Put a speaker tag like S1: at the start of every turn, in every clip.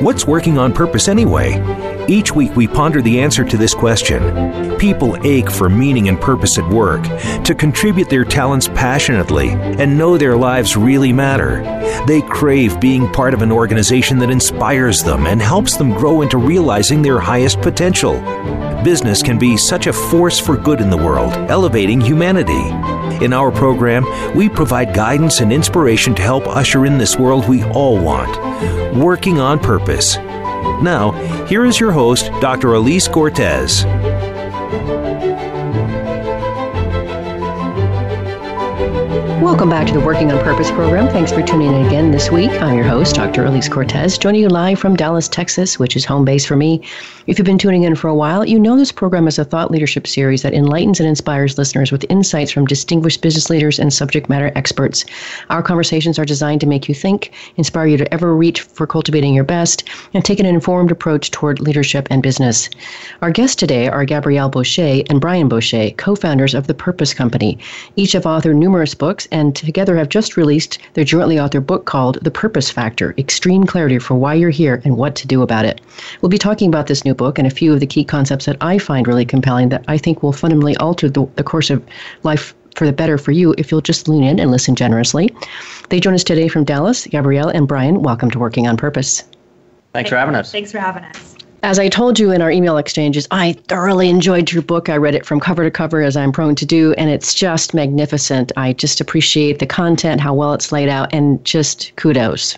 S1: What's working on purpose anyway? Each week we ponder the answer to this question. People ache for meaning and purpose at work, to contribute their talents passionately, and know their lives really matter. They crave being part of an organization that inspires them and helps them grow into realizing their highest potential. Business can be such a force for good in the world, elevating humanity. In our program, we provide guidance and inspiration to help usher in this world we all want working on purpose. Now, here is your host, Dr. Elise Cortes.
S2: Welcome back to the Working on Purpose program. Thanks for tuning in again this week. I'm your host, Dr. Elise Cortes, joining you live from Dallas, Texas, which is home base for me. If you've been tuning in for a while, you know this program is a thought leadership series that enlightens and inspires listeners with insights from distinguished business leaders and subject matter experts. Our conversations are designed to make you think, inspire you to ever reach for cultivating your best, and take an informed approach toward leadership and business. Our guests today are Gabrielle Bosché and Brian Bosché, co founders of The Purpose Company. Each have authored numerous books and together have just released their jointly authored book called The Purpose Factor Extreme Clarity for Why You're Here and What to Do About It. We'll be talking about this new book and a few of the key concepts that I find really compelling that I think will fundamentally alter the, the course of life for the better for you if you'll just lean in and listen generously. They join us today from Dallas. Gabrielle and Brian, welcome to Working on Purpose.
S3: Thanks for having us.
S4: Thanks for having us.
S2: As I told you in our email exchanges, I thoroughly enjoyed your book. I read it from cover to cover, as I'm prone to do, and it's just magnificent. I just appreciate the content, how well it's laid out, and just kudos.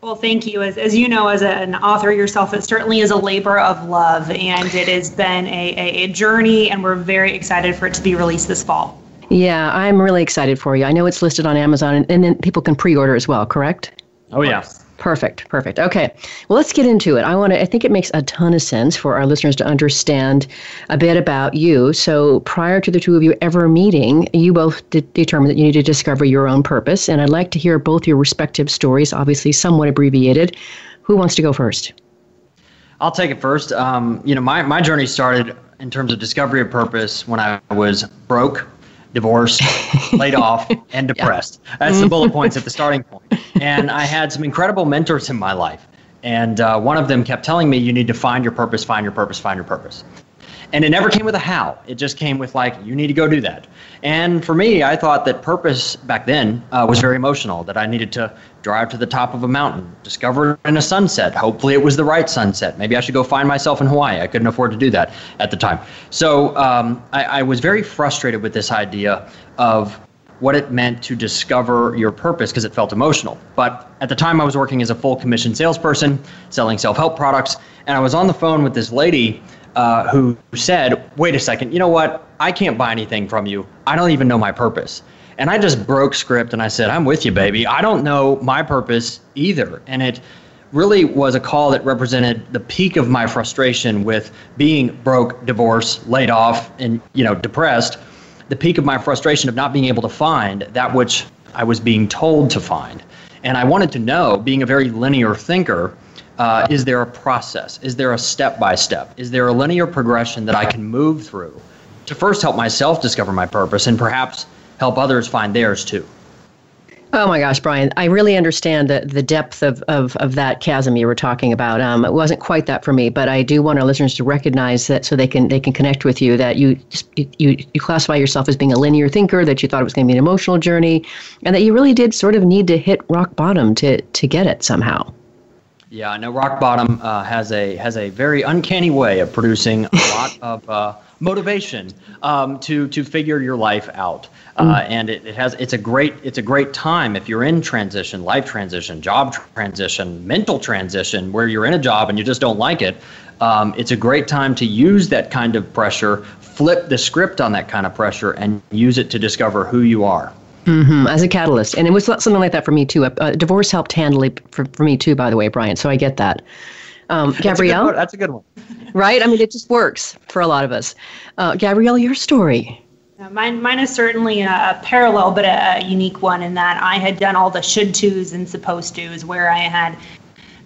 S4: Well, thank you. As, as you know, as a, an author yourself, it certainly is a labor of love, and it has been a, a, a journey, and we're very excited for it to be released this fall.
S2: Yeah, I'm really excited for you. I know it's listed on Amazon, and, and then people can pre order as well, correct?
S3: Oh, yeah.
S2: Perfect, perfect. Okay, well, let's get into it. I want to. I think it makes a ton of sense for our listeners to understand a bit about you. So, prior to the two of you ever meeting, you both determined that you need to discover your own purpose, and I'd like to hear both your respective stories, obviously somewhat abbreviated. Who wants to go first?
S3: I'll take it first. Um, you know, my my journey started in terms of discovery of purpose when I was broke divorced, laid off, and depressed. Yeah. That's the bullet points at the starting point. And I had some incredible mentors in my life. And uh, one of them kept telling me, you need to find your purpose, find your purpose, find your purpose. And it never came with a how. It just came with, like, you need to go do that. And for me, I thought that purpose back then uh, was very emotional, that I needed to drive to the top of a mountain, discover in a sunset. Hopefully, it was the right sunset. Maybe I should go find myself in Hawaii. I couldn't afford to do that at the time. So um, I, I was very frustrated with this idea of what it meant to discover your purpose because it felt emotional. But at the time, I was working as a full commission salesperson, selling self help products, and I was on the phone with this lady uh, who said, Wait a second, you know what? I can't buy anything from you. I don't even know my purpose. And I just broke script and I said, I'm with you, baby. I don't know my purpose either. And it really was a call that represented the peak of my frustration with being broke, divorced, laid off, and you know, depressed. The peak of my frustration of not being able to find that which I was being told to find. And I wanted to know, being a very linear thinker, uh, is there a process? Is there a step by step? Is there a linear progression that I can move through to first help myself discover my purpose and perhaps help others find theirs too?
S2: Oh my gosh, Brian, I really understand the, the depth of, of, of that chasm you were talking about. Um, it wasn't quite that for me, but I do want our listeners to recognize that so they can they can connect with you that you you you classify yourself as being a linear thinker, that you thought it was going to be an emotional journey, and that you really did sort of need to hit rock bottom to to get it somehow.
S3: Yeah, I know rock bottom uh, has a has a very uncanny way of producing a lot of uh, motivation um, to to figure your life out, uh, mm. and it, it has it's a great it's a great time if you're in transition, life transition, job transition, mental transition, where you're in a job and you just don't like it. Um, it's a great time to use that kind of pressure, flip the script on that kind of pressure, and use it to discover who you are.
S2: Mm-hmm, as a catalyst. And it was something like that for me too. Uh, divorce helped handle it for, for me too, by the way, Brian. So I get that. Um, Gabrielle?
S3: That's a, That's a, good one.
S2: right? I mean, it just works for a lot of us. Uh, Gabrielle, your story.
S4: Mine, mine is certainly a, parallel, but a, a, unique one in that I had done all the should tos and supposed tos, where I had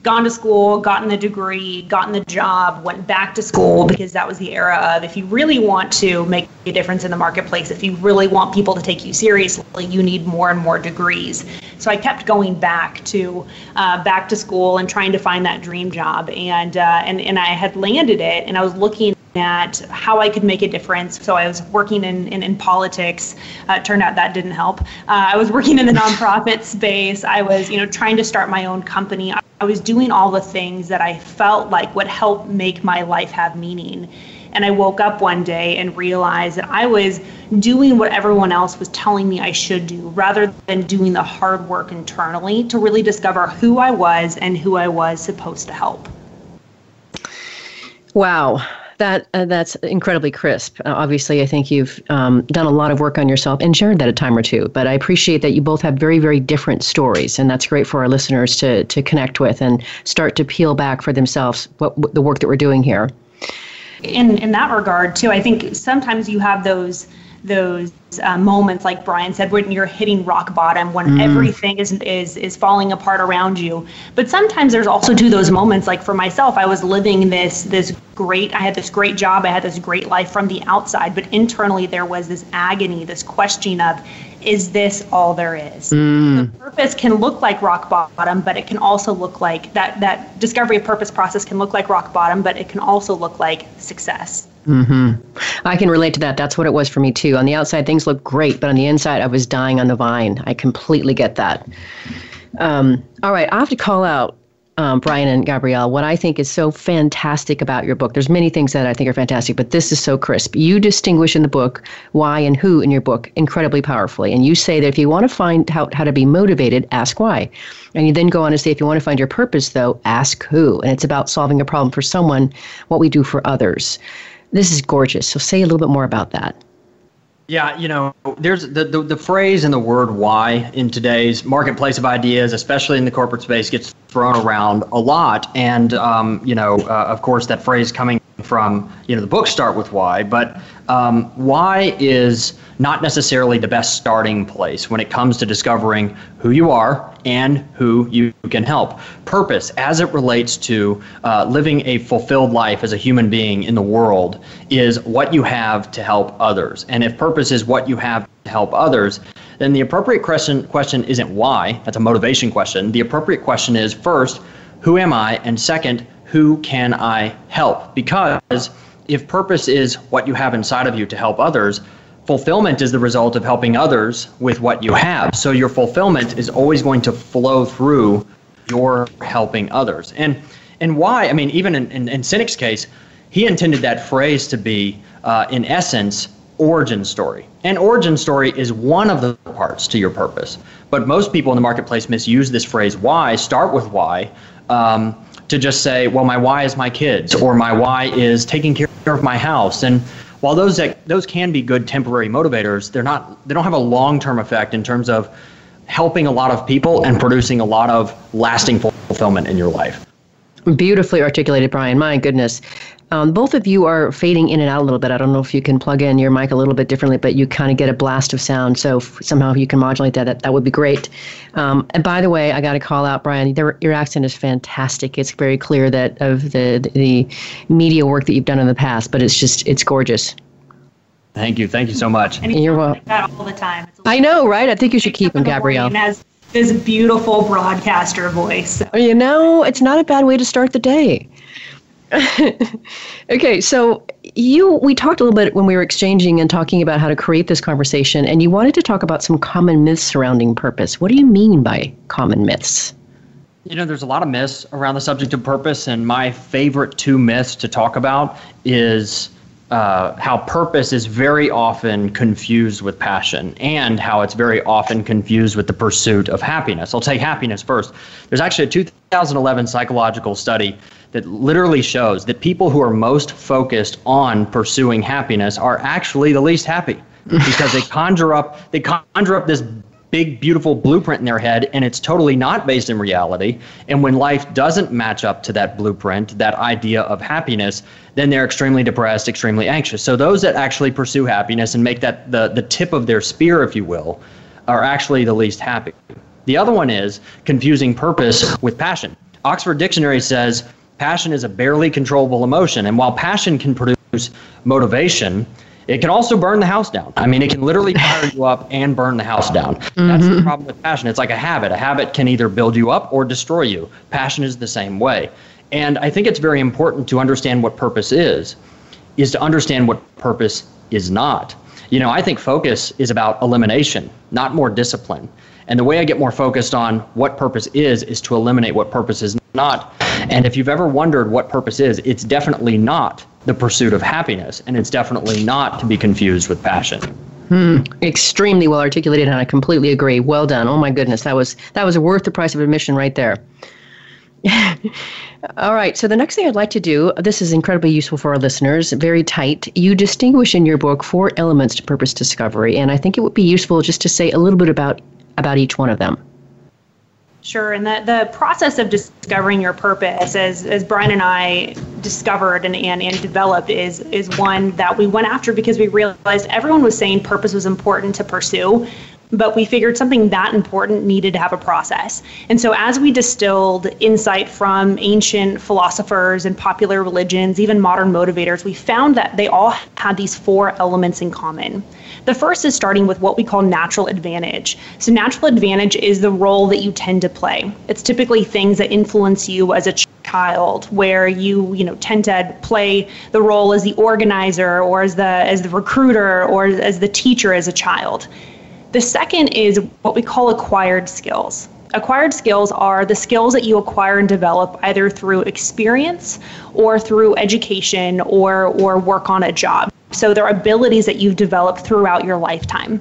S4: gone to school, gotten the degree, gotten the job, went back to school because that was the era of if you really want to make a difference in the marketplace, if you really want people to take you seriously, you need more and more degrees. So I kept going back to uh, back to school and trying to find that dream job, and uh, and and I had landed it, and I was looking at how I could make a difference. So I was working in, in, in politics. Uh, turned out that didn't help. Uh, I was working in the nonprofit space. I was, you know, trying to start my own company. Was doing all the things that I felt like would help make my life have meaning. And I woke up one day and realized that I was doing what everyone else was telling me I should do rather than doing the hard work internally to really discover who I was and who I was supposed to help.
S2: Wow. That uh, that's incredibly crisp. Uh, obviously, I think you've um, done a lot of work on yourself and shared that a time or two. But I appreciate that you both have very very different stories, and that's great for our listeners to to connect with and start to peel back for themselves what, what the work that we're doing here.
S4: In in that regard, too, I think sometimes you have those those uh, moments, like Brian said, when you're hitting rock bottom, when mm. everything is, is is falling apart around you. But sometimes there's also to those moments, like for myself, I was living this this great, I had this great job, I had this great life from the outside, but internally there was this agony, this question of, is this all there is? Mm. The purpose can look like rock bottom, but it can also look like that that discovery of purpose process can look like rock bottom, but it can also look like success.
S2: Mm-hmm. I can relate to that. That's what it was for me too. On the outside, things looked great, but on the inside, I was dying on the vine. I completely get that. Um, all right, I have to call out um, Brian and Gabrielle, what I think is so fantastic about your book. There's many things that I think are fantastic, but this is so crisp. You distinguish in the book why and who in your book incredibly powerfully, and you say that if you want to find out how to be motivated, ask why. And you then go on to say if you want to find your purpose, though, ask who. And it's about solving a problem for someone, what we do for others. This is gorgeous. So say a little bit more about that.
S3: Yeah, you know, there's the, the, the phrase and the word why in today's marketplace of ideas, especially in the corporate space, gets thrown around a lot. And, um, you know, uh, of course, that phrase coming from, you know, the books start with why, but um, why is not necessarily the best starting place when it comes to discovering who you are and who you can help. Purpose, as it relates to uh, living a fulfilled life as a human being in the world, is what you have to help others. And if purpose is what you have to help others, then the appropriate question, question isn't why, that's a motivation question. The appropriate question is first, who am I? And second, who can I help? Because if purpose is what you have inside of you to help others, fulfillment is the result of helping others with what you have. So your fulfillment is always going to flow through your helping others. And and why? I mean, even in, in, in Sinek's case, he intended that phrase to be, uh, in essence, origin story. And origin story is one of the parts to your purpose. But most people in the marketplace misuse this phrase why, start with why, um, to just say, well, my why is my kids, or my why is taking care of my house. And while those that, those can be good temporary motivators, they're not they don't have a long-term effect in terms of helping a lot of people and producing a lot of lasting fulfillment in your life.
S2: Beautifully articulated, Brian. My goodness. Um, both of you are fading in and out a little bit. I don't know if you can plug in your mic a little bit differently, but you kind of get a blast of sound. So somehow you can modulate that, that, that would be great. Um, and by the way, I got to call out Brian. your accent is fantastic. It's very clear that of the the media work that you've done in the past, but it's just it's gorgeous.
S3: Thank you. Thank you so much.
S4: And you're welcome. That all the time.
S2: I know, right? I think you should keep him, Gabrielle.
S4: Has this beautiful broadcaster voice.
S2: You know, it's not a bad way to start the day. okay, so you we talked a little bit when we were exchanging and talking about how to create this conversation, and you wanted to talk about some common myths surrounding purpose. What do you mean by common myths?
S3: You know, there's a lot of myths around the subject of purpose, and my favorite two myths to talk about is uh, how purpose is very often confused with passion and how it's very often confused with the pursuit of happiness. I'll take happiness first. There's actually a 2011 psychological study that literally shows that people who are most focused on pursuing happiness are actually the least happy. Because they conjure up they conjure up this big beautiful blueprint in their head and it's totally not based in reality. And when life doesn't match up to that blueprint that idea of happiness then they're extremely depressed extremely anxious. So those that actually pursue happiness and make that the, the tip of their spear if you will are actually the least happy. The other one is confusing purpose with passion. Oxford dictionary says Passion is a barely controllable emotion. And while passion can produce motivation, It can also burn the house down. I mean, it can literally fire you up and burn the house down. Mm-hmm. That's the problem with passion. It's like a habit. A habit can either build you up or destroy you. Passion is the same way. And I think it's very important to understand what purpose is, is to understand what purpose is not. You know, I think focus is about elimination, not more discipline. And the way I get more focused on what purpose is, is to eliminate what purpose is not. And if you've ever wondered what purpose is, it's definitely not the pursuit of happiness, and it's definitely not to be confused with passion.
S2: Hmm. Extremely well articulated, and I completely agree. Well done. Oh my goodness, that was that was worth the price of admission right there. All right. So the next thing I'd like to do, this is incredibly useful for our listeners, very tight. You distinguish in your book four elements to purpose discovery, and I think it would be useful just to say a little bit about about each one of them.
S4: Sure, and the, the process of discovering your purpose, as, as Brian and I discovered and, and, and developed, is, is one that we went after because we realized everyone was saying purpose was important to pursue, but we figured something that important needed to have a process. And so, as we distilled insight from ancient philosophers and popular religions, even modern motivators, we found that they all had these four elements in common. The first is starting with what we call natural advantage. So, natural advantage is the role that you tend to play. It's typically things that influence you as a child, where you you know tend to play the role as the organizer or as the as the recruiter or as the teacher as a child. The second is what we call acquired skills. Acquired skills are the skills that you acquire and develop either through experience or through education or, or work on a job. So they're abilities that you've developed throughout your lifetime.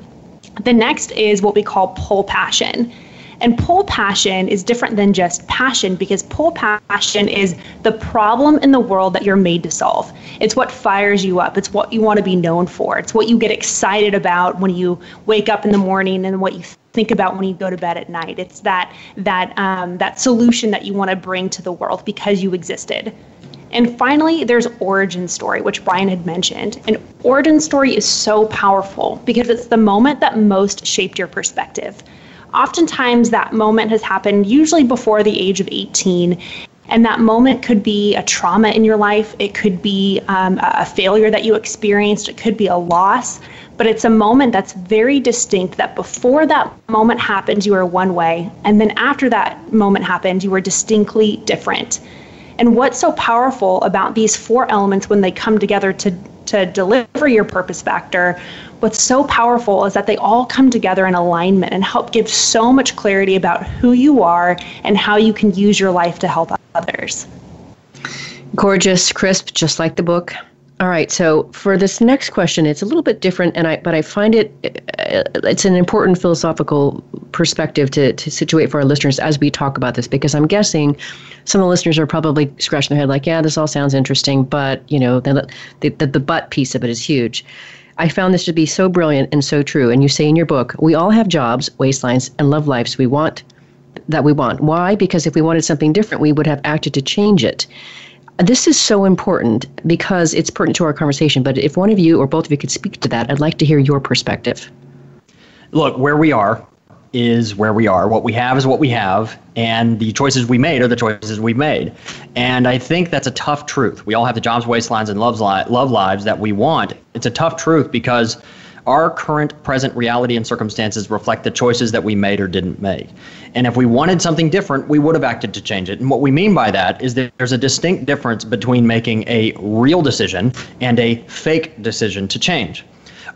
S4: The next is what we call pull passion. And pull passion is different than just passion because pull passion is the problem in the world that you're made to solve. It's what fires you up. It's what you want to be known for. It's what you get excited about when you wake up in the morning and what you think about when you go to bed at night. It's that that um, that solution that you want to bring to the world because you existed. And finally, there's origin story, which Brian had mentioned. An origin story is so powerful because it's the moment that most shaped your perspective. Oftentimes, that moment has happened usually before the age of 18. And that moment could be a trauma in your life. It could be um, a failure that you experienced. It could be a loss. But it's a moment that's very distinct that before that moment happened, you were one way. And then after that moment happened, you were distinctly different. And what's so powerful about these four elements when they come together to, to deliver your purpose factor, what's so powerful is that they all come together in alignment and help give so much clarity about who you are and how you can use your life to help others.
S2: Gorgeous, crisp, just like the book. All right. So for this next question, it's a little bit different, and I but I find it uh, it's an important philosophical perspective to to situate for our listeners as we talk about this because I'm guessing some of the listeners are probably scratching their head like, yeah, this all sounds interesting, but you know, the the, the, the piece of it is huge. I found this to be so brilliant and so true. And you say in your book, we all have jobs, waistlines, and love lives we want that we want. Why? Because if we wanted something different, we would have acted to change it. This is so important because it's pertinent to our conversation. But if one of you or both of you could speak to that, I'd like to hear your perspective.
S3: Look, where we are is where we are. What we have is what we have, and the choices we made are the choices we've made. And I think that's a tough truth. We all have the jobs, waistlines, and love lives that we want. It's a tough truth because our current present reality and circumstances reflect the choices that we made or didn't make. And if we wanted something different, we would have acted to change it. And what we mean by that is that there's a distinct difference between making a real decision and a fake decision to change.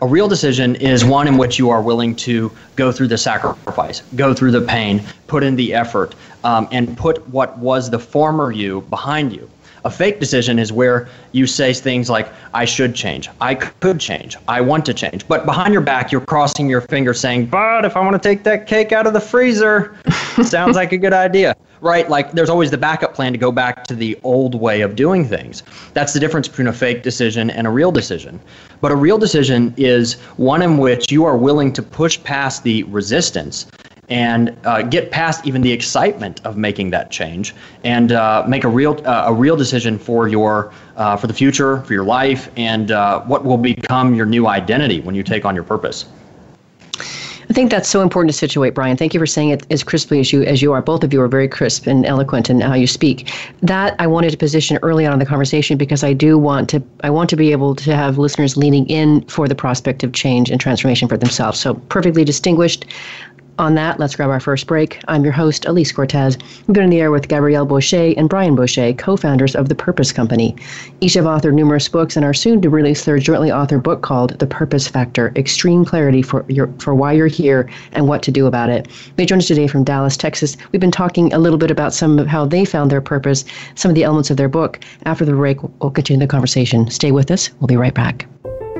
S3: A real decision is one in which you are willing to go through the sacrifice, go through the pain, put in the effort, um, and put what was the former you behind you. A fake decision is where you say things like, I should change, I could change, I want to change. But behind your back, you're crossing your fingers saying, But if I want to take that cake out of the freezer, sounds like a good idea. Right? Like there's always the backup plan to go back to the old way of doing things. That's the difference between a fake decision and a real decision. But a real decision is one in which you are willing to push past the resistance and uh, get past even the excitement of making that change and uh, make a real uh, a real decision for your uh, for the future for your life and uh, what will become your new identity when you take on your purpose
S2: I think that's so important to situate, Brian. Thank you for saying it as crisply as you as you are. Both of you are very crisp and eloquent in how you speak. That I wanted to position early on in the conversation because I do want to I want to be able to have listeners leaning in for the prospect of change and transformation for themselves. So perfectly distinguished. On that, let's grab our first break. I'm your host, Elise Cortes. We've been in the air with Gabrielle Bosché and Brian Bosché, co founders of The Purpose Company. Each have authored numerous books and are soon to release their jointly authored book called The Purpose Factor Extreme Clarity for, your, for Why You're Here and What to Do About It. They join us today from Dallas, Texas. We've been talking a little bit about some of how they found their purpose, some of the elements of their book. After the break, we'll continue the conversation. Stay with us. We'll be right back.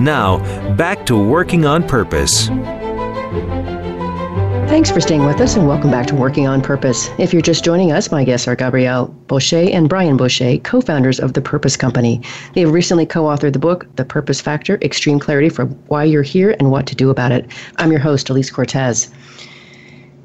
S1: Now, back to Working on Purpose.
S2: Thanks for staying with us and welcome back to Working on Purpose. If you're just joining us, my guests are Gabrielle Bosché and Brian Bosché, co founders of The Purpose Company. They have recently co authored the book, The Purpose Factor Extreme Clarity for Why You're Here and What to Do About It. I'm your host, Elise Cortes.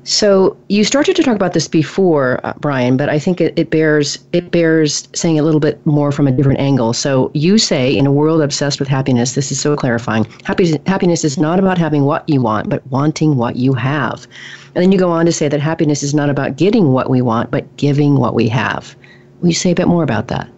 S2: So you started to talk about this before, uh, Brian, but I think it, it bears it bears saying a little bit more from a different angle. So you say, in a world obsessed with happiness, this is so clarifying. Happy, happiness is not about having what you want, but wanting what you have. And then you go on to say that happiness is not about getting what we want, but giving what we have. Will you say a bit more about that?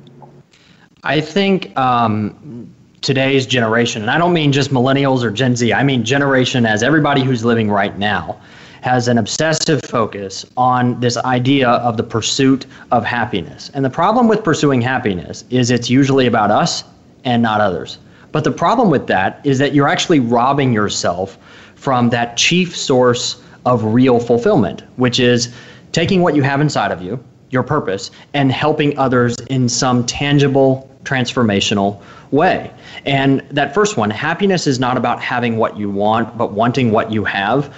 S3: I think um, today's generation, and I don't mean just millennials or Gen Z, I mean generation as everybody who's living right now has an obsessive focus on this idea of the pursuit of happiness. And the problem with pursuing happiness is it's usually about us and not others. But the problem with that is that you're actually robbing yourself from that chief source of real fulfillment, which is taking what you have inside of you, your purpose, and helping others in some tangible, transformational way. And that first one, happiness is not about having what you want, but wanting what you have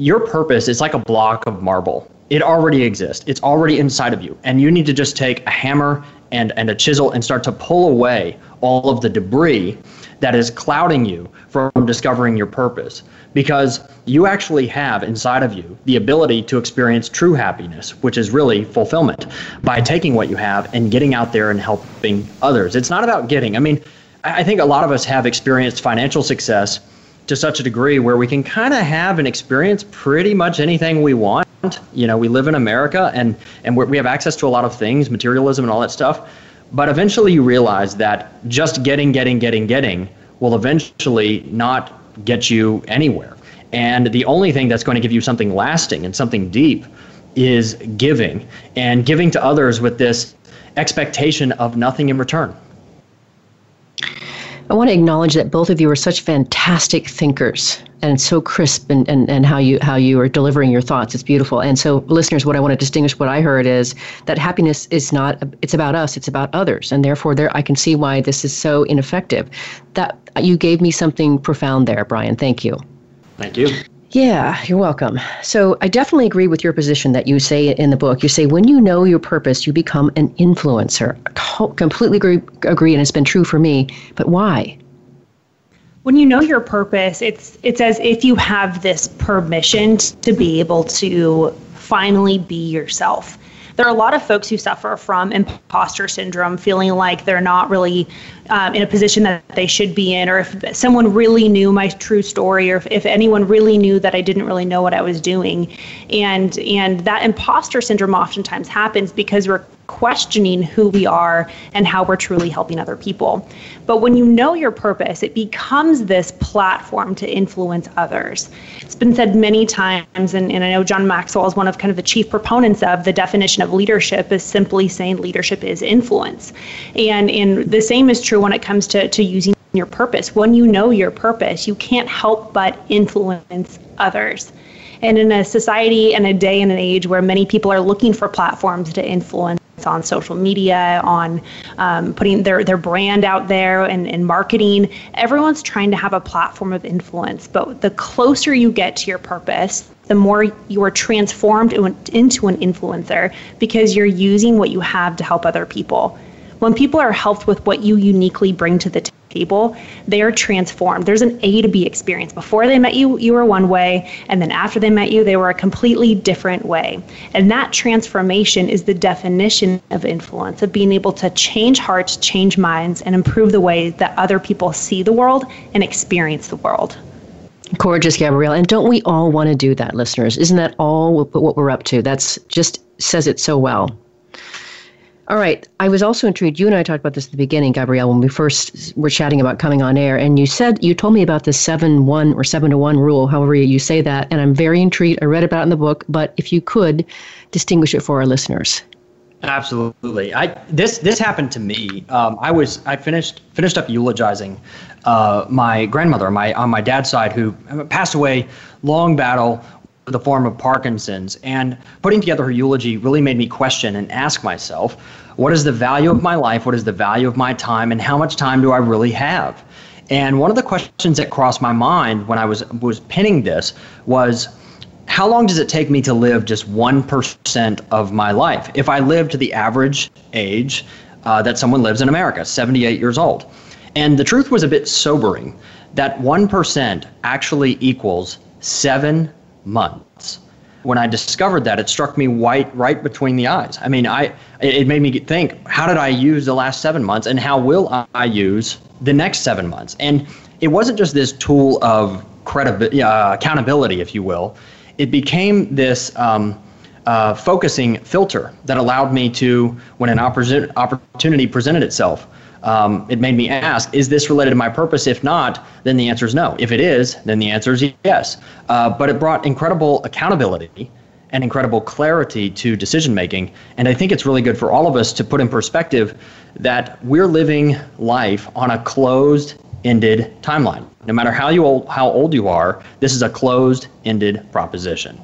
S3: your purpose is like a block of marble. It already exists. It's already inside of you. And you need to just take a hammer and, and a chisel and start to pull away all of the debris that is clouding you from discovering your purpose. Because you actually have inside of you the ability to experience true happiness, which is really fulfillment, by taking what you have and getting out there and helping others. It's not about getting. I mean, I think a lot of us have experienced financial success to such a degree where we can kind of have and experience pretty much anything we want. You know, we live in America and and we have access to a lot of things, materialism and all that stuff. But eventually, you realize that just getting, getting, getting, getting will eventually not get you anywhere. And the only thing that's going to give you something lasting and something deep is giving and giving to others with this expectation of nothing in return.
S2: I want to acknowledge that both of you are such fantastic thinkers and so crisp and, and, and how you how you are delivering your thoughts. It's beautiful. And so listeners, what I want to distinguish what I heard is that happiness is not it's about us, it's about others. And therefore there I can see why this is so ineffective. That you gave me something profound there, Brian. Thank you.
S3: Thank you.
S2: Yeah, you're welcome. So I definitely agree with your position that you say in the book. You say when you know your purpose, you become an influencer. I completely agree, agree, and it's been true for me. But why?
S4: When you know your purpose, it's it's as if you have this permission to be able to finally be yourself there are a lot of folks who suffer from imposter syndrome, feeling like they're not really um, in a position that they should be in, or if someone really knew my true story, or if, if anyone really knew that I didn't really know what I was doing, and and that imposter syndrome oftentimes happens because we're questioning who we are and how we're truly helping other people. But when you know your purpose, it becomes this platform to influence others. It's been said many times, and, and I know John Maxwell is one of kind of the chief proponents of the definition of leadership is simply saying leadership is influence. And, and the same is true when it comes to, to using your purpose. When you know your purpose, you can't help but influence others. And in a society and a day and an age where many people are looking for platforms to influence, on social media, on um, putting their, their brand out there and, and marketing. Everyone's trying to have a platform of influence. But the closer you get to your purpose, the more you are transformed into an influencer because you're using what you have to help other people. When people are helped with what you uniquely bring to the table, they are transformed. There's an A to B experience. Before they met you, you were one way, and then after they met you, they were a completely different way. And that transformation is the definition of influence, of being able to change hearts, change minds, and improve the way that other people see the world and experience the world.
S2: Gorgeous, Gabrielle. And don't we all want to do that, listeners? Isn't that all what we're up to? That's just says it so well. All right. I was also intrigued. You and I talked about this at the beginning, Gabrielle, when we first were chatting about coming on air. And you said, you told me about the 7 1 or 7 to 1 rule, however you say that. And I'm very intrigued. I read about it in the book. But if you could distinguish it for our listeners.
S3: Absolutely. I this this happened to me. Um, I was I finished finished up eulogizing uh, my grandmother, my on my dad's side, who passed away. Long battle the form of Parkinson's. And putting together her eulogy really made me question and ask myself, what is the value of my life? What is the value of my time? And how much time do I really have? And one of the questions that crossed my mind when I was was pinning this was how long does it take me to live just 1% of my life? If I live to the average age uh, that someone lives in America, 78 years old. And the truth was a bit sobering that 1% actually equals seven months. When I discovered that, it struck me white right between the eyes. I mean, I it made me think, how did I use the last seven months, and how will I use the next seven months? And it wasn't just this tool of credibility, uh, accountability, if you will. It became this. Um, uh, focusing filter that allowed me to, when an opportunity presented itself, um, it made me ask, is this related to my purpose? If not, then the answer is no. If it is, then the answer is yes. Uh, but it brought incredible accountability and incredible clarity to decision making. And I think it's really good for all of us to put in perspective that we're living life on a closed ended timeline. No matter how you old, how old you are, this is a closed ended proposition.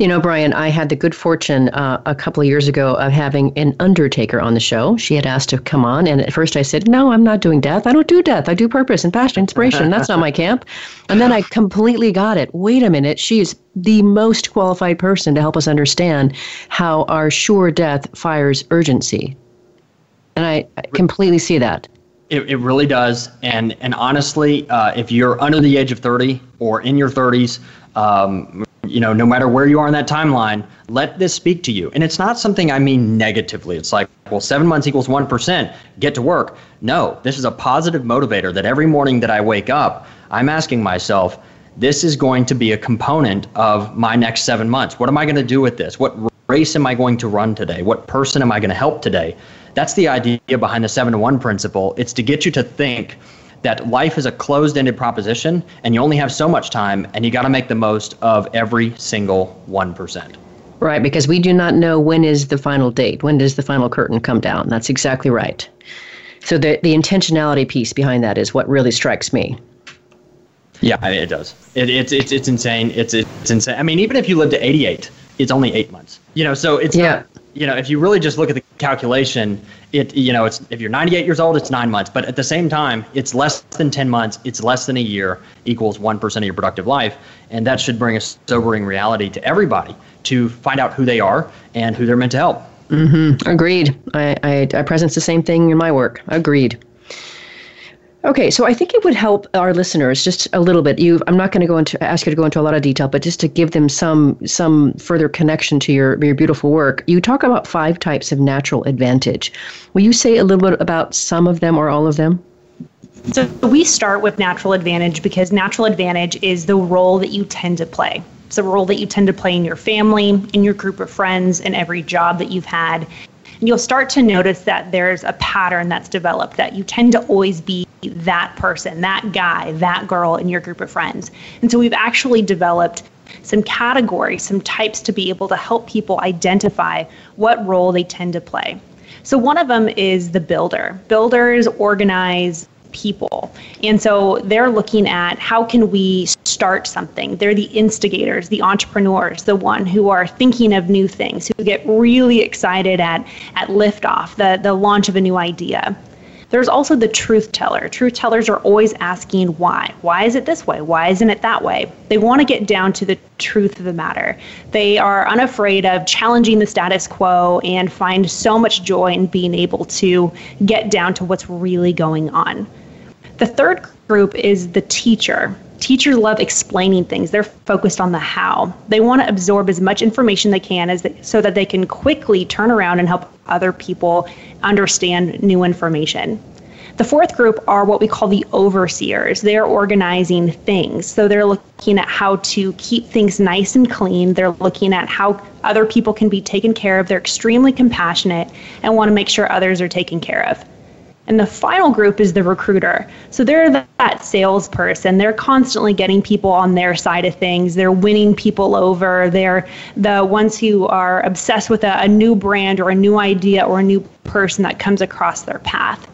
S2: You know, Brian, I had the good fortune uh, a couple of years ago of having an undertaker on the show. She had asked to come on, and at first I said, No, I'm not doing death. I don't do death. I do purpose and passion, inspiration. That's not my camp. And then I completely got it. Wait a minute. She's the most qualified person to help us understand how our sure death fires urgency. And I, completely see that.
S3: It, it really does. And, and honestly, uh, if you're under the age of 30 or in your 30s, um, you know, no matter where you are in that timeline, let this speak to you. And it's not something I mean negatively. It's like, well, seven months equals 1%, get to work. No, this is a positive motivator that every morning that I wake up, I'm asking myself, this is going to be a component of my next seven months. What am I going to do with this? What race am I going to run today? What person am I going to help today? That's the idea behind the seven to one principle. It's to get you to think that life is a closed ended proposition and you only have so much time and you got to make the most of every single 1%.
S2: Right, because we do not know when is the final date. When does the final curtain come down? That's exactly right. So the, the intentionality piece behind that is what really strikes me.
S3: Yeah, I mean, it does. It, it's, it's, it's insane. It's, it's insane. I mean, even if you live to 88, it's only eight months. You know, so it's yeah. Not, you know, if you really just look at the calculation, it you know, it's if you're 98 years old, it's nine months. But at the same time, it's less than 10 months. It's less than a year equals one percent of your productive life, and that should bring a sobering reality to everybody to find out who they are and who they're meant to help.
S2: Mm-hmm. Agreed. I, I I presence the same thing in my work. Agreed. Okay, so I think it would help our listeners just a little bit. You, I'm not going to go into ask you to go into a lot of detail, but just to give them some some further connection to your your beautiful work. You talk about five types of natural advantage. Will you say a little bit about some of them or all of them?
S4: So we start with natural advantage because natural advantage is the role that you tend to play. It's a role that you tend to play in your family, in your group of friends, in every job that you've had. And you'll start to notice that there's a pattern that's developed that you tend to always be that person, that guy, that girl in your group of friends. And so we've actually developed some categories, some types to be able to help people identify what role they tend to play. So one of them is the builder. Builders organize people. And so they're looking at how can we start something. They're the instigators, the entrepreneurs, the one who are thinking of new things, who get really excited at at liftoff, the the launch of a new idea. There's also the truth teller. Truth tellers are always asking why. Why is it this way? Why isn't it that way? They want to get down to the truth of the matter. They are unafraid of challenging the status quo and find so much joy in being able to get down to what's really going on. The third group is the teacher. Teachers love explaining things. They're focused on the how. They want to absorb as much information they can as they, so that they can quickly turn around and help other people understand new information. The fourth group are what we call the overseers. They're organizing things. So they're looking at how to keep things nice and clean. They're looking at how other people can be taken care of. They're extremely compassionate and want to make sure others are taken care of. And the final group is the recruiter. So they're that salesperson. They're constantly getting people on their side of things. They're winning people over. They're the ones who are obsessed with a, a new brand or a new idea or a new person that comes across their path.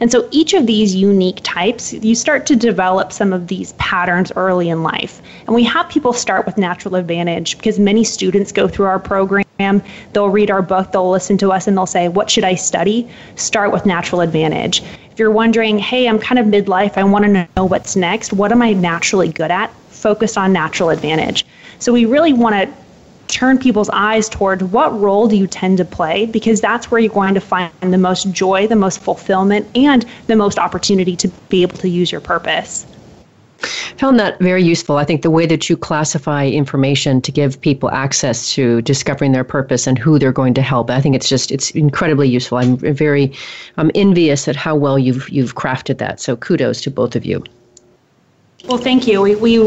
S4: And so each of these unique types, you start to develop some of these patterns early in life. And we have people start with natural advantage because many students go through our program. They'll read our book, they'll listen to us, and they'll say, What should I study? Start with natural advantage. If you're wondering, Hey, I'm kind of midlife, I want to know what's next, what am I naturally good at? Focus on natural advantage. So we really want to turn people's eyes toward what role do you tend to play because that's where you're going to find the most joy, the most fulfillment, and the most opportunity to be able to use your purpose.
S2: Found that very useful. I think the way that you classify information to give people access to discovering their purpose and who they're going to help, I think it's just it's incredibly useful. I'm very I'm envious at how well you've you've crafted that. So kudos to both of you.
S4: Well, thank you. We, we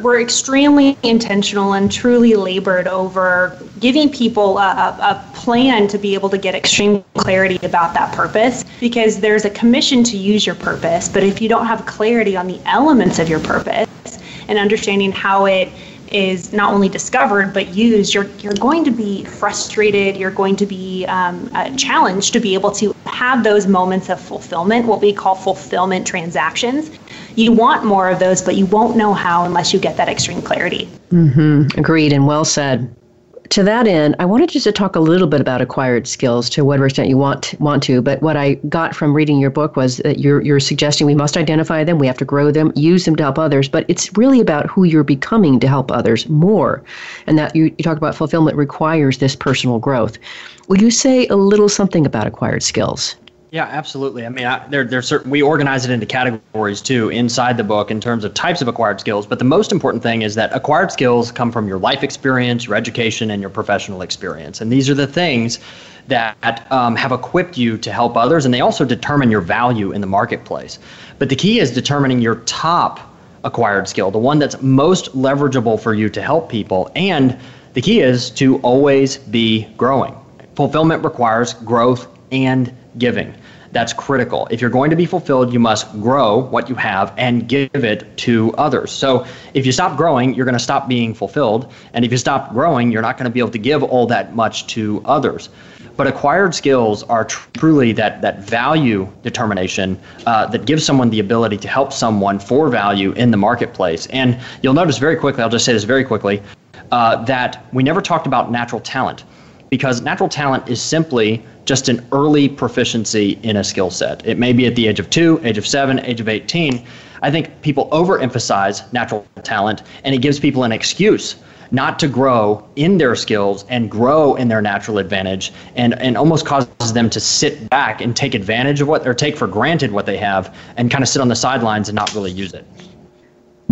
S4: were extremely intentional and truly labored over giving people a, a plan to be able to get extreme clarity about that purpose because there's a commission to use your purpose. But if you don't have clarity on the elements of your purpose and understanding how it is not only discovered but used, you're you're going to be frustrated. You're going to be um, uh, challenged to be able to have those moments of fulfillment, what we call fulfillment transactions. You want more of those, but you won't know how unless you get that extreme clarity.
S2: Mm-hmm. Agreed, and well said to that end, I wanted just to talk a little bit about acquired skills to whatever extent you want want to. But what I got from reading your book was that you're you're suggesting we must identify them, we have to grow them, use them to help others. But it's really about who you're becoming to help others more, and that you, you talk about fulfillment requires this personal growth. Will you say a little something about acquired skills?
S3: Yeah, absolutely. I mean, I, there, there's certain, we organize it into categories too inside the book in terms of types of acquired skills. But the most important thing is that acquired skills come from your life experience, your education, and your professional experience. And these are the things that um, have equipped you to help others, and they also determine your value in the marketplace. But the key is determining your top acquired skill, the one that's most leverageable for you to help people. And the key is to always be growing. Fulfillment requires growth and giving. That's critical. If you're going to be fulfilled, you must grow what you have and give it to others. So if you stop growing, you're going to stop being fulfilled. And if you stop growing, you're not going to be able to give all that much to others. But acquired skills are truly that, that value determination uh, that gives someone the ability to help someone for value in the marketplace. And you'll notice very quickly, I'll just say this very quickly, uh, that we never talked about natural talent because natural talent is simply just an early proficiency in a skill set. It may be at the age of two, age of seven, age of 18. I think people overemphasize natural talent and it gives people an excuse not to grow in their skills and grow in their natural advantage and, and almost causes them to sit back and take advantage of what or take for granted what they have and kind of sit on the sidelines and not really use it.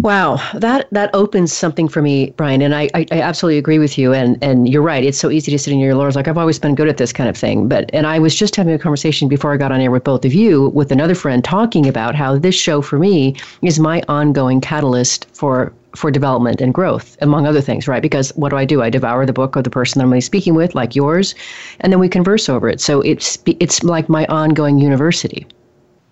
S2: Wow, that that opens something for me, Brian, and I, I, I, absolutely agree with you. And and you're right; it's so easy to sit in your laurels. Like I've always been good at this kind of thing. But and I was just having a conversation before I got on air with both of you with another friend talking about how this show for me is my ongoing catalyst for for development and growth, among other things, right? Because what do I do? I devour the book of the person that I'm really speaking with, like yours, and then we converse over it. So it's it's like my ongoing university.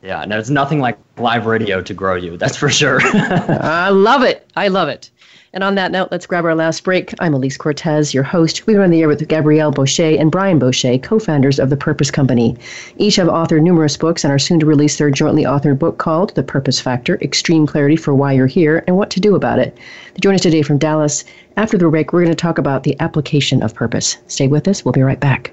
S3: Yeah, no, it's nothing like live radio to grow you. That's for sure.
S2: I love it. I love it. And on that note, let's grab our last break. I'm Elise Cortes, your host. We are on the air with Gabrielle Bosché and Brian Bosché, co founders of The Purpose Company. Each have authored numerous books and are soon to release their jointly authored book called The Purpose Factor Extreme Clarity for Why You're Here and What to Do About It. They join us today from Dallas. After the break, we're going to talk about the application of purpose. Stay with us. We'll be right back.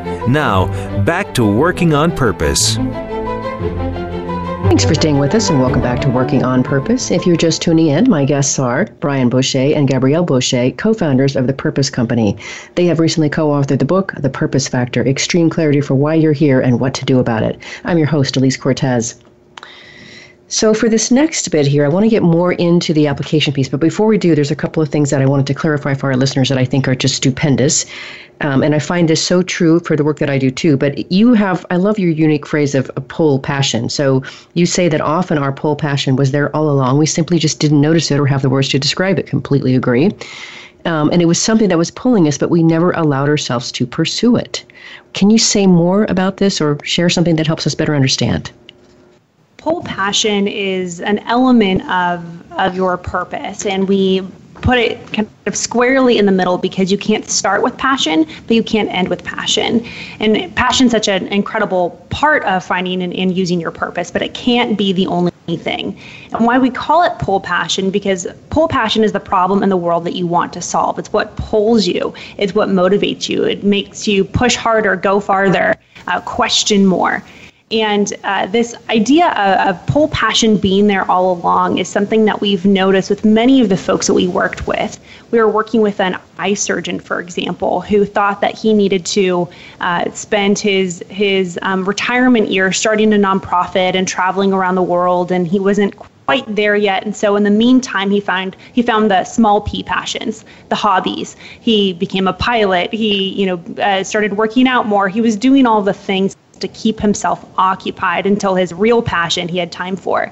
S1: Now, back to Working on Purpose.
S2: Thanks for staying with us and welcome back to Working on Purpose. If you're just tuning in, my guests are Brian Bosché and Gabrielle Bosché, co founders of The Purpose Company. They have recently co authored the book, The Purpose Factor Extreme Clarity for Why You're Here and What to Do About It. I'm your host, Elise Cortes. So, for this next bit here, I want to get more into the application piece. But before we do, there's a couple of things that I wanted to clarify for our listeners that I think are just stupendous. Um, and I find this so true for the work that I do too. But you have, I love your unique phrase of a pull passion. So you say that often our pull passion was there all along. We simply just didn't notice it or have the words to describe it. Completely agree. Um, and it was something that was pulling us, but we never allowed ourselves to pursue it. Can you say more about this or share something that helps us better understand?
S4: pull passion is an element of of your purpose and we put it kind of squarely in the middle because you can't start with passion but you can't end with passion. And passion is such an incredible part of finding and, and using your purpose but it can't be the only thing. And why we call it pull passion because pull passion is the problem in the world that you want to solve. It's what pulls you. It's what motivates you. It makes you push harder go farther uh, question more and uh, this idea of, of pull passion being there all along is something that we've noticed with many of the folks that we worked with. We were working with an eye surgeon, for example, who thought that he needed to uh, spend his his um, retirement year starting a nonprofit and traveling around the world, and he wasn't quite there yet. And so in the meantime, he found he found the small p passions, the hobbies. He became a pilot. He you know uh, started working out more. He was doing all the things to keep himself occupied until his real passion he had time for.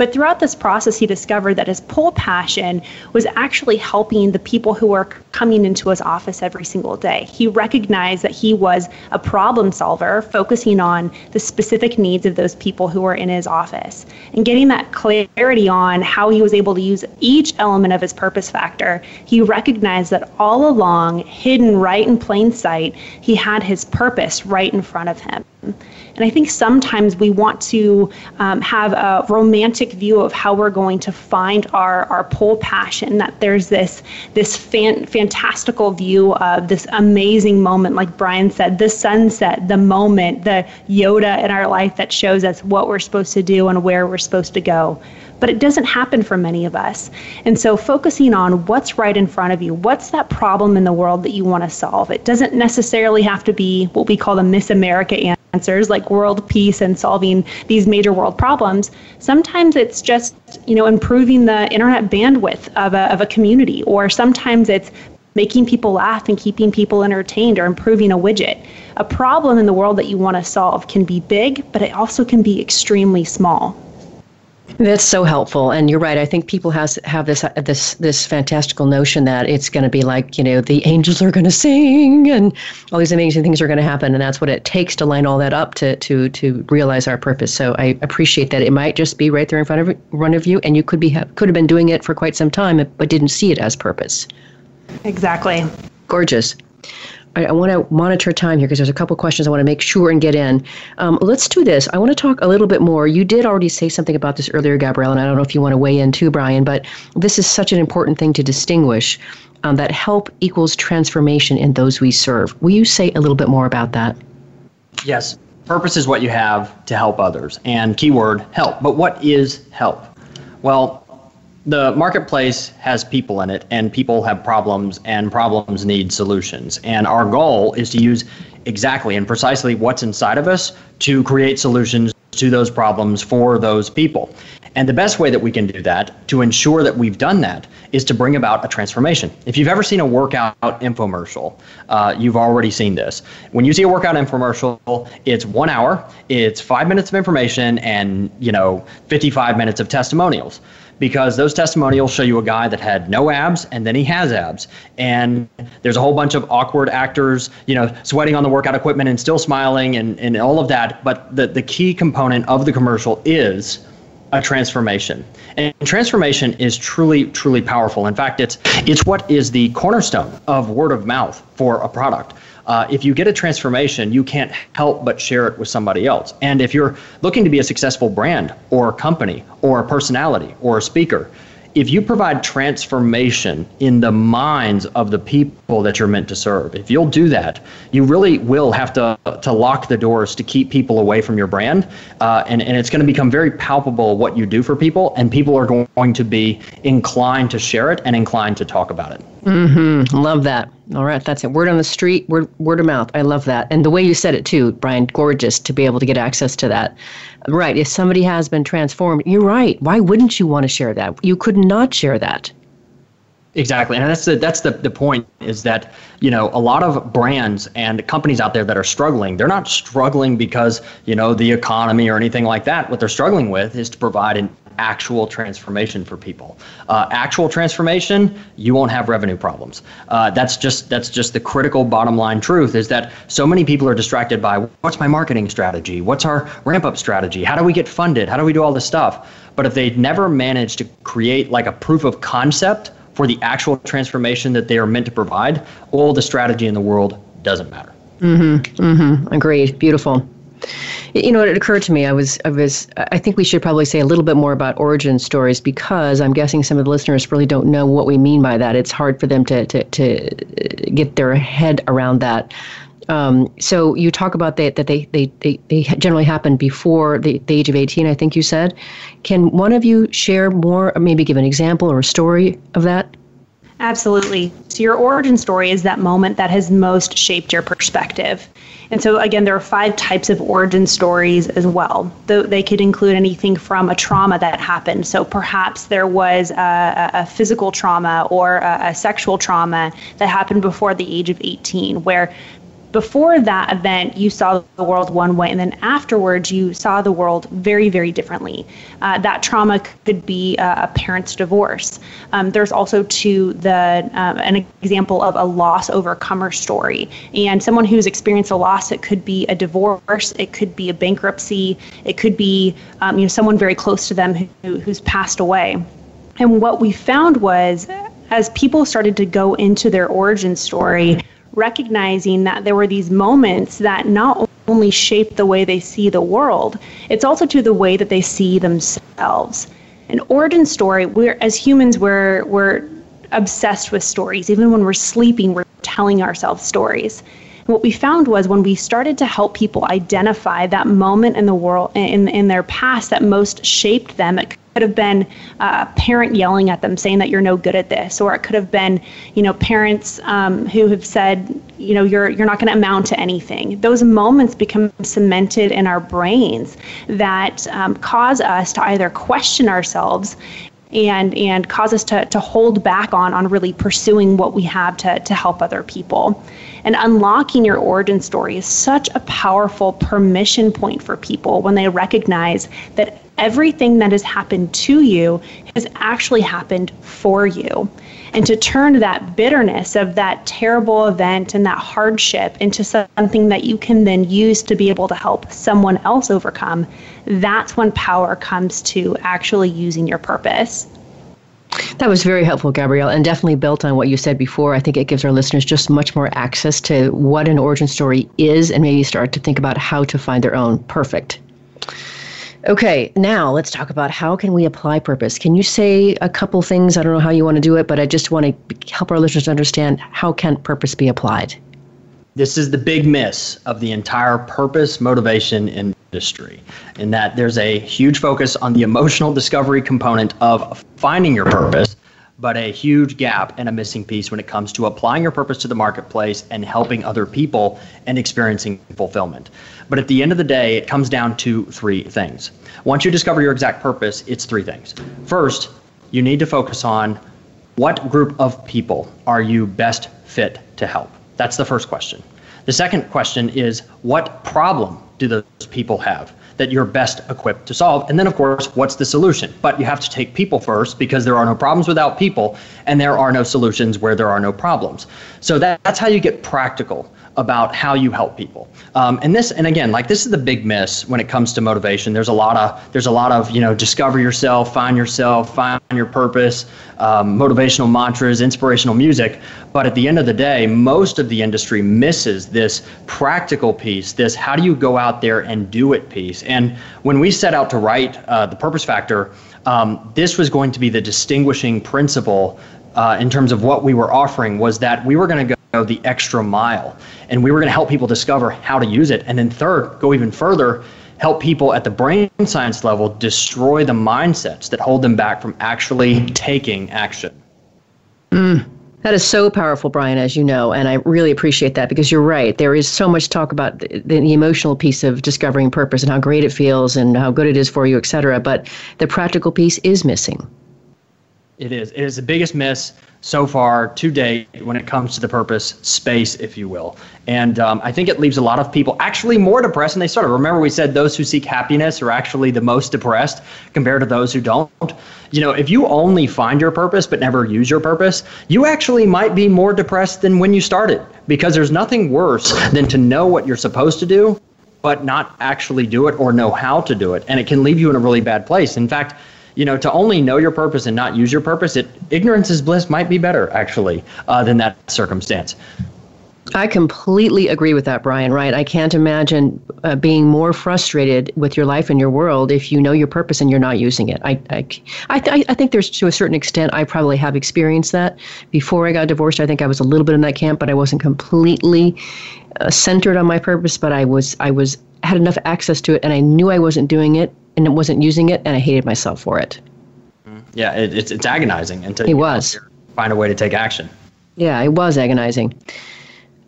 S4: But throughout this process, he discovered that his pull passion was actually helping the people who were coming into his office every single day. He recognized that he was a problem solver, focusing on the specific needs of those people who were in his office. And getting that clarity on how he was able to use each element of his purpose factor, he recognized that all along, hidden right in plain sight, he had his purpose right in front of him. And I think sometimes we want to um, have a romantic view of how we're going to find our, our pull passion, that there's this, this fan, fantastical view of this amazing moment, like Brian said, the sunset, the moment, the Yoda in our life that shows us what we're supposed to do and where we're supposed to go but it doesn't happen for many of us. And so focusing on what's right in front of you, what's that problem in the world that you want to solve? It doesn't necessarily have to be what we call the Miss America answers like world peace and solving these major world problems sometimes it's just you know improving the internet bandwidth of a, of a community or sometimes it's making people laugh and keeping people entertained or improving a widget. A problem in the world that you want to solve can be big but it also can be extremely small
S2: that's so helpful, and you're right. I think people has have this uh, this this fantastical notion that it's going to be like you know the angels are going to sing and all these amazing things are going to happen, and that's what it takes to line all that up to to to realize our purpose. So I appreciate that. It might just be right there in front of front of you, and you could be could have been doing it for quite some time, but didn't see it as purpose.
S4: Exactly.
S2: Gorgeous. I, I want to monitor time here because there's a couple questions I want to make sure and get in. Um, let's do this. I want to talk a little bit more. You did already say something about this earlier, Gabrielle, and I don't know if you want to weigh in too, Brian, but this is such an important thing to distinguish um, that help equals transformation in those we serve. Will you say a little bit more about that?
S3: Yes. Purpose is what you have to help others, and keyword help. But what is help? Well, the marketplace has people in it, and people have problems, and problems need solutions. And our goal is to use exactly and precisely what's inside of us to create solutions to those problems for those people. And the best way that we can do that to ensure that we've done that is to bring about a transformation. If you've ever seen a workout infomercial, uh, you've already seen this. When you see a workout infomercial, it's one hour, it's five minutes of information, and you know, 55 minutes of testimonials because those testimonials show you a guy that had no abs and then he has abs. And there's a whole bunch of awkward actors, you know, sweating on the workout equipment and still smiling and, and all of that. But the, the key component of the commercial is a transformation. And transformation is truly, truly powerful. In fact, it's it's what is the cornerstone of word of mouth for a product. Uh, if you get a transformation, you can't help but share it with somebody else. And if you're looking to be a successful brand or a company or a personality or a speaker, if you provide transformation in the minds of the people that you're meant to serve, if you'll do that, you really will have to, to lock the doors to keep people away from your brand. Uh, and, and it's going to become very palpable what you do for people, and people are going to be inclined to share it and inclined to talk about it.
S2: Mm-hmm. Love that. All right, that's it. Word on the street, word word of mouth. I love that, and the way you said it too, Brian. Gorgeous to be able to get access to that. Right. If somebody has been transformed, you're right. Why wouldn't you want to share that? You could not share that.
S3: Exactly, and that's the that's the the point is that you know a lot of brands and companies out there that are struggling. They're not struggling because you know the economy or anything like that. What they're struggling with is to provide an actual transformation for people. Uh, actual transformation, you won't have revenue problems. Uh, that's just that's just the critical bottom line truth is that so many people are distracted by what's my marketing strategy, what's our ramp up strategy, how do we get funded, how do we do all this stuff. But if they never manage to create like a proof of concept for the actual transformation that they are meant to provide, all the strategy in the world doesn't matter.
S2: Mm-hmm. Mm-hmm. Agreed. Beautiful. You know, it occurred to me. I was, I was, I think we should probably say a little bit more about origin stories because I'm guessing some of the listeners really don't know what we mean by that. It's hard for them to to, to get their head around that. Um, so you talk about that that they, they, they, they generally happen before the, the age of 18, I think you said. Can one of you share more, maybe give an example or a story of that?
S4: Absolutely. So your origin story is that moment that has most shaped your perspective. And so, again, there are five types of origin stories as well. They could include anything from a trauma that happened. So, perhaps there was a, a physical trauma or a, a, sexual trauma that happened before the age of 18, where before that event, you saw the world one way, and then afterwards, you saw the world very, very differently. Uh, that trauma could be a, a parent's divorce. Um, there's also to the um, an example of a loss overcomer story, and someone who's experienced a loss. It could be a divorce, it could be a bankruptcy, it could be um, you know someone very close to them who, who's passed away. And what we found was, as people started to go into their origin story recognizing that there were these moments that not only shape the way they see the world, it's also to the way that they see themselves. An origin story, we're as humans we're we're obsessed with stories. Even when we're sleeping, we're telling ourselves stories. And what we found was when we started to help people identify that moment in the world in in their past that most shaped them, it could have been a parent yelling at them saying that you're no good at this or it could have been you know parents um, who have said you know you're you're not going to amount to anything. Those moments become cemented in our brains that um, cause us to either question ourselves and and cause us to, to hold back on on really pursuing what we have to, to help other people. And unlocking your origin story is such a powerful permission point for people when they recognize that everything that has happened to you has actually happened for you. And to turn that bitterness of that terrible event and that hardship into something that you can then use to be able to help someone else overcome, that's when power comes to actually using your purpose.
S2: That was very helpful, Gabrielle, and definitely built on what you said before. I think it gives our listeners just much more access to what an origin story is and maybe start to think about how to find their own. Perfect. Okay, now let's talk about how can we apply purpose. Can you say a couple things? I don't know how you want to do it, but I just want to help our listeners understand how can purpose be applied.
S3: This is the big miss of the entire purpose motivation industry, in that there's a huge focus on the emotional discovery component of finding your purpose, but a huge gap and a missing piece when it comes to applying your purpose to the marketplace and helping other people and experiencing fulfillment. But at the end of the day, it comes down to three things. Once you discover your exact purpose, it's three things. First, you need to focus on what group of people are you best fit to help? That's the first question. The second question is what problem do those people have that you're best equipped to solve? And then, of course, what's the solution? But you have to take people first because there are no problems without people, and there are no solutions where there are no problems. So that, that's how you get practical about how you help people. Um, and this, and again, like this is the big miss when it comes to motivation. There's a lot of, there's a lot of, you know, discover yourself, find yourself, find your purpose, um, motivational mantras, inspirational music. But at the end of the day, most of the industry misses this practical piece, this how do you go out there and do it piece. And when we set out to write uh, the Purpose Factor, um, this was going to be the distinguishing principle uh, in terms of what we were offering was that we were going to go the extra mile and we were going to help people discover how to use it and then third go even further help people at the brain science level destroy the mindsets that hold them back from actually taking action
S2: mm, that is so powerful brian as you know and i really appreciate that because you're right there is so much talk about the, the emotional piece of discovering purpose and how great it feels and how good it is for you et cetera but the practical piece is missing
S3: it is. It is the biggest miss so far to date when it comes to the purpose space, if you will. And um, I think it leaves a lot of people actually more depressed than they started. Remember, we said those who seek happiness are actually the most depressed compared to those who don't. You know, if you only find your purpose but never use your purpose, you actually might be more depressed than when you started because there's nothing worse than to know what you're supposed to do but not actually do it or know how to do it. And it can leave you in a really bad place. In fact, you know, to only know your purpose and not use your purpose, it ignorance is bliss might be better actually uh, than that circumstance.
S2: I completely agree with that, Brian. Right? I can't imagine uh, being more frustrated with your life and your world if you know your purpose and you're not using it. I, I, I, th- I think there's to a certain extent I probably have experienced that before I got divorced. I think I was a little bit in that camp, but I wasn't completely uh, centered on my purpose. But I was, I was had enough access to it, and I knew I wasn't doing it, and it wasn't using it, and I hated myself for it.
S3: Yeah, it, it's it's agonizing until
S2: it was
S3: find a way to take action.
S2: Yeah, it was agonizing.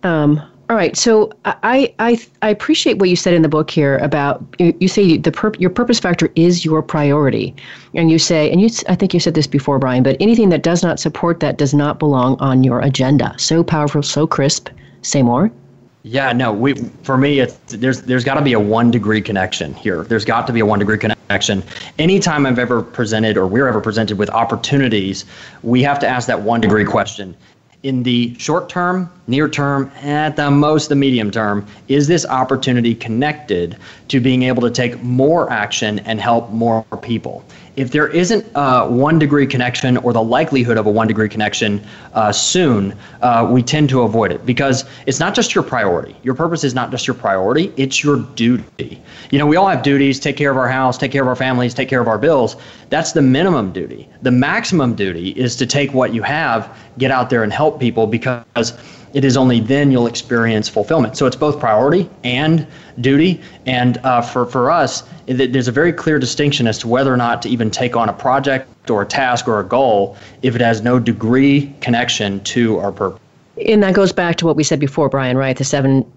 S2: Um, all right, so I, I I appreciate what you said in the book here about you, you say the pur- your purpose factor is your priority, and you say and you I think you said this before, Brian, but anything that does not support that does not belong on your agenda. So powerful, so crisp. Say more.
S3: Yeah, no, we for me it's there's there's got to be a 1 degree connection here. There's got to be a 1 degree connection. Anytime I've ever presented or we're ever presented with opportunities, we have to ask that 1 degree question. In the short term, near term, at the most the medium term, is this opportunity connected to being able to take more action and help more people? if there isn't a one degree connection or the likelihood of a one degree connection uh, soon, uh, we tend to avoid it because it's not just your priority. Your purpose is not just your priority, it's your duty. You know, we all have duties take care of our house, take care of our families, take care of our bills. That's the minimum duty. The maximum duty is to take what you have, get out there and help people because it is only then you'll experience fulfillment. So it's both priority and duty. And uh, for, for us, there's a very clear distinction as to whether or not to even take on a project or a task or a goal if it has no degree connection to our purpose.
S2: And that goes back to what we said before, Brian, right? The seven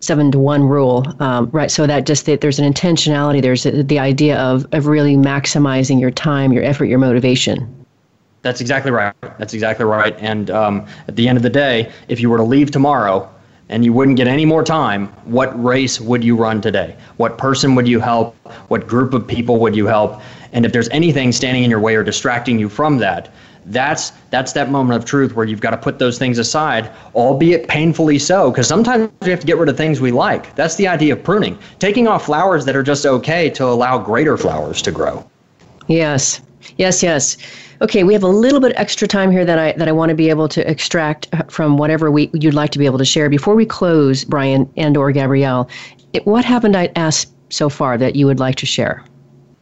S2: seven to one rule, um, right? So that just that there's an intentionality. There's a, the idea of of really maximizing your time, your effort, your motivation.
S3: That's exactly right. That's exactly right. And um, at the end of the day, if you were to leave tomorrow and you wouldn't get any more time, what race would you run today? What person would you help? What group of people would you help? And if there's anything standing in your way or distracting you from that, that's that's that moment of truth where you've got to put those things aside, albeit painfully so, because sometimes we have to get rid of things we like. That's the idea of pruning, taking off flowers that are just okay to allow greater flowers to grow.
S2: Yes. Yes, yes. Okay, we have a little bit extra time here that I that I want to be able to extract uh, from whatever we you'd like to be able to share before we close, Brian and or Gabrielle. It, what haven't I asked so far that you would like to share?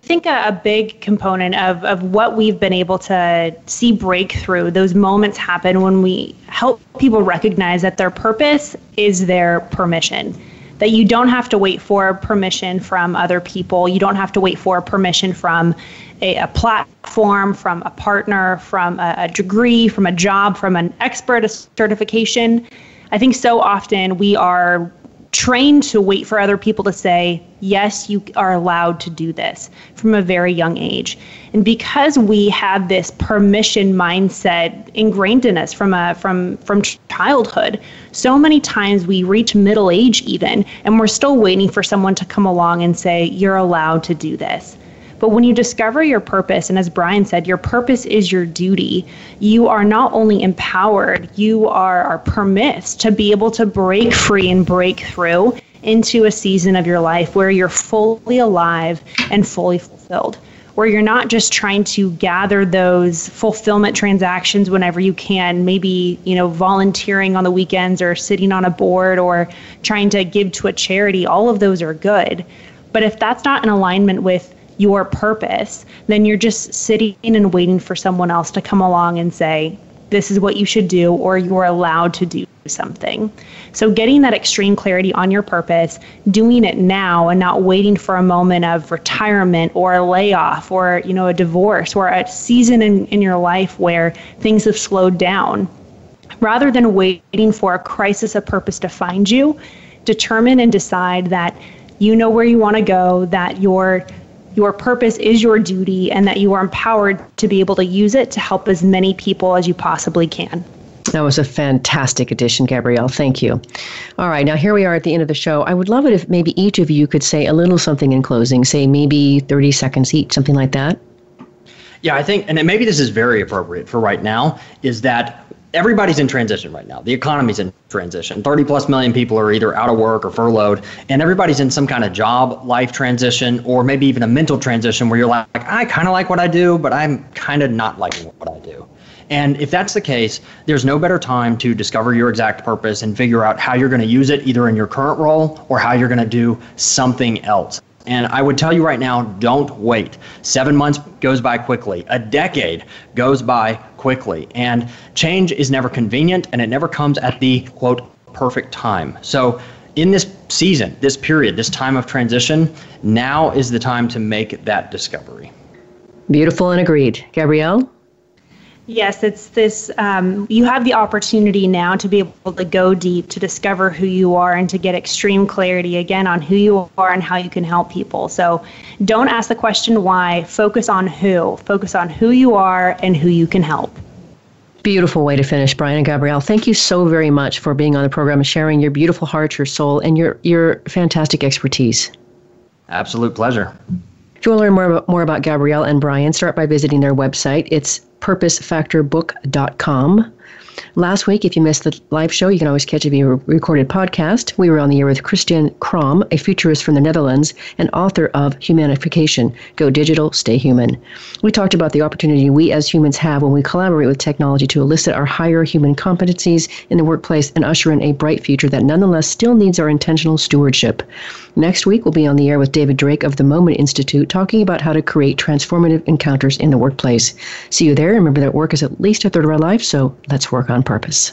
S4: I think a, a, big component of, of what we've been able to see breakthrough, those moments happen when we help people recognize that their purpose is their permission. That you don't have to wait for permission from other people. You don't have to wait for permission from a, a platform, from a partner, from a, a degree, from a job, from an expert, a certification. I think so often we are trained to wait for other people to say, yes, you are allowed to do this from a very young age. And because we have this permission mindset ingrained in us from a from from childhood, so many times we reach middle age even and we're still waiting for someone to come along and say, you're allowed to do this. But when you discover your purpose, and as Brian said, your purpose is your duty, you are not only empowered, you are, are to be able to break free and break through into a season of your life where you're fully alive and fully fulfilled where you're not just trying to gather those fulfillment transactions whenever you can, maybe, you know, volunteering on the weekends or sitting on a board or trying to give to a charity. All of those are good. But if that's not in alignment with your purpose, then you're just sitting and waiting for someone else to come along and say, this is what you should do, or you're allowed to do something. So, getting that extreme clarity on your purpose, doing it now and not waiting for a moment of retirement or a layoff or, you know, a divorce or a season in, in your life where things have slowed down. Rather than waiting for a crisis of purpose to find you, determine and decide that you know where you want to go, that you're your purpose is your duty and that you are empowered to be able to use it to help as many people as you possibly can.
S2: That was a fantastic addition, Gabrielle. Thank you. All right, now here we are at the end of the show. I would love it if maybe each of you could say a little something in closing, say maybe 30 seconds each, something like that.
S3: Yeah, I think, and maybe this is very appropriate for right now, is that everybody's in transition right now. The economy's in transition. 30 plus million people are either out of work or furloughed, and everybody's in some kind of job life transition or maybe even a mental transition where you're like, I kind of like what I do, but I'm kind of not liking what I do. And if that's the case, there's no better time to discover your exact purpose and figure out how you're going to use it either in your current role or how you're going to do something else. And I would tell you right now don't wait. Seven months goes by quickly, a decade goes by quickly. And change is never convenient and it never comes at the quote perfect time. So, in this season, this period, this time of transition, now is the time to make that discovery.
S2: Beautiful and agreed. Gabrielle?
S4: Yes, it's this. Um, you have the opportunity now to be able to go deep, to discover who you are, and to get extreme clarity again on who you are and how you can help people. So don't ask the question why, focus on who. Focus on who you are and who you can help.
S2: Beautiful way to finish, Brian and Gabrielle. Thank you so very much for being on the program and sharing your beautiful heart, your soul, and your, your fantastic expertise.
S3: Absolute pleasure.
S2: If you want to learn more about, more about Gabrielle and Brian, start by visiting their website. It's purposefactorbook.com. Last week, if you missed the live show, you can always catch a recorded podcast. We were on the air with Christian Kromme, a futurist from the Netherlands and author of Humanification Go Digital, Stay Human. We talked about the opportunity we as humans have when we collaborate with technology to elicit our higher human competencies in the workplace and usher in a bright future that nonetheless still needs our intentional stewardship. Next week, we'll be on the air with David Drake of the Moment Institute talking about how to create transformative encounters in the workplace. See you there. Remember that work is at least a third of our life, so let's work on purpose.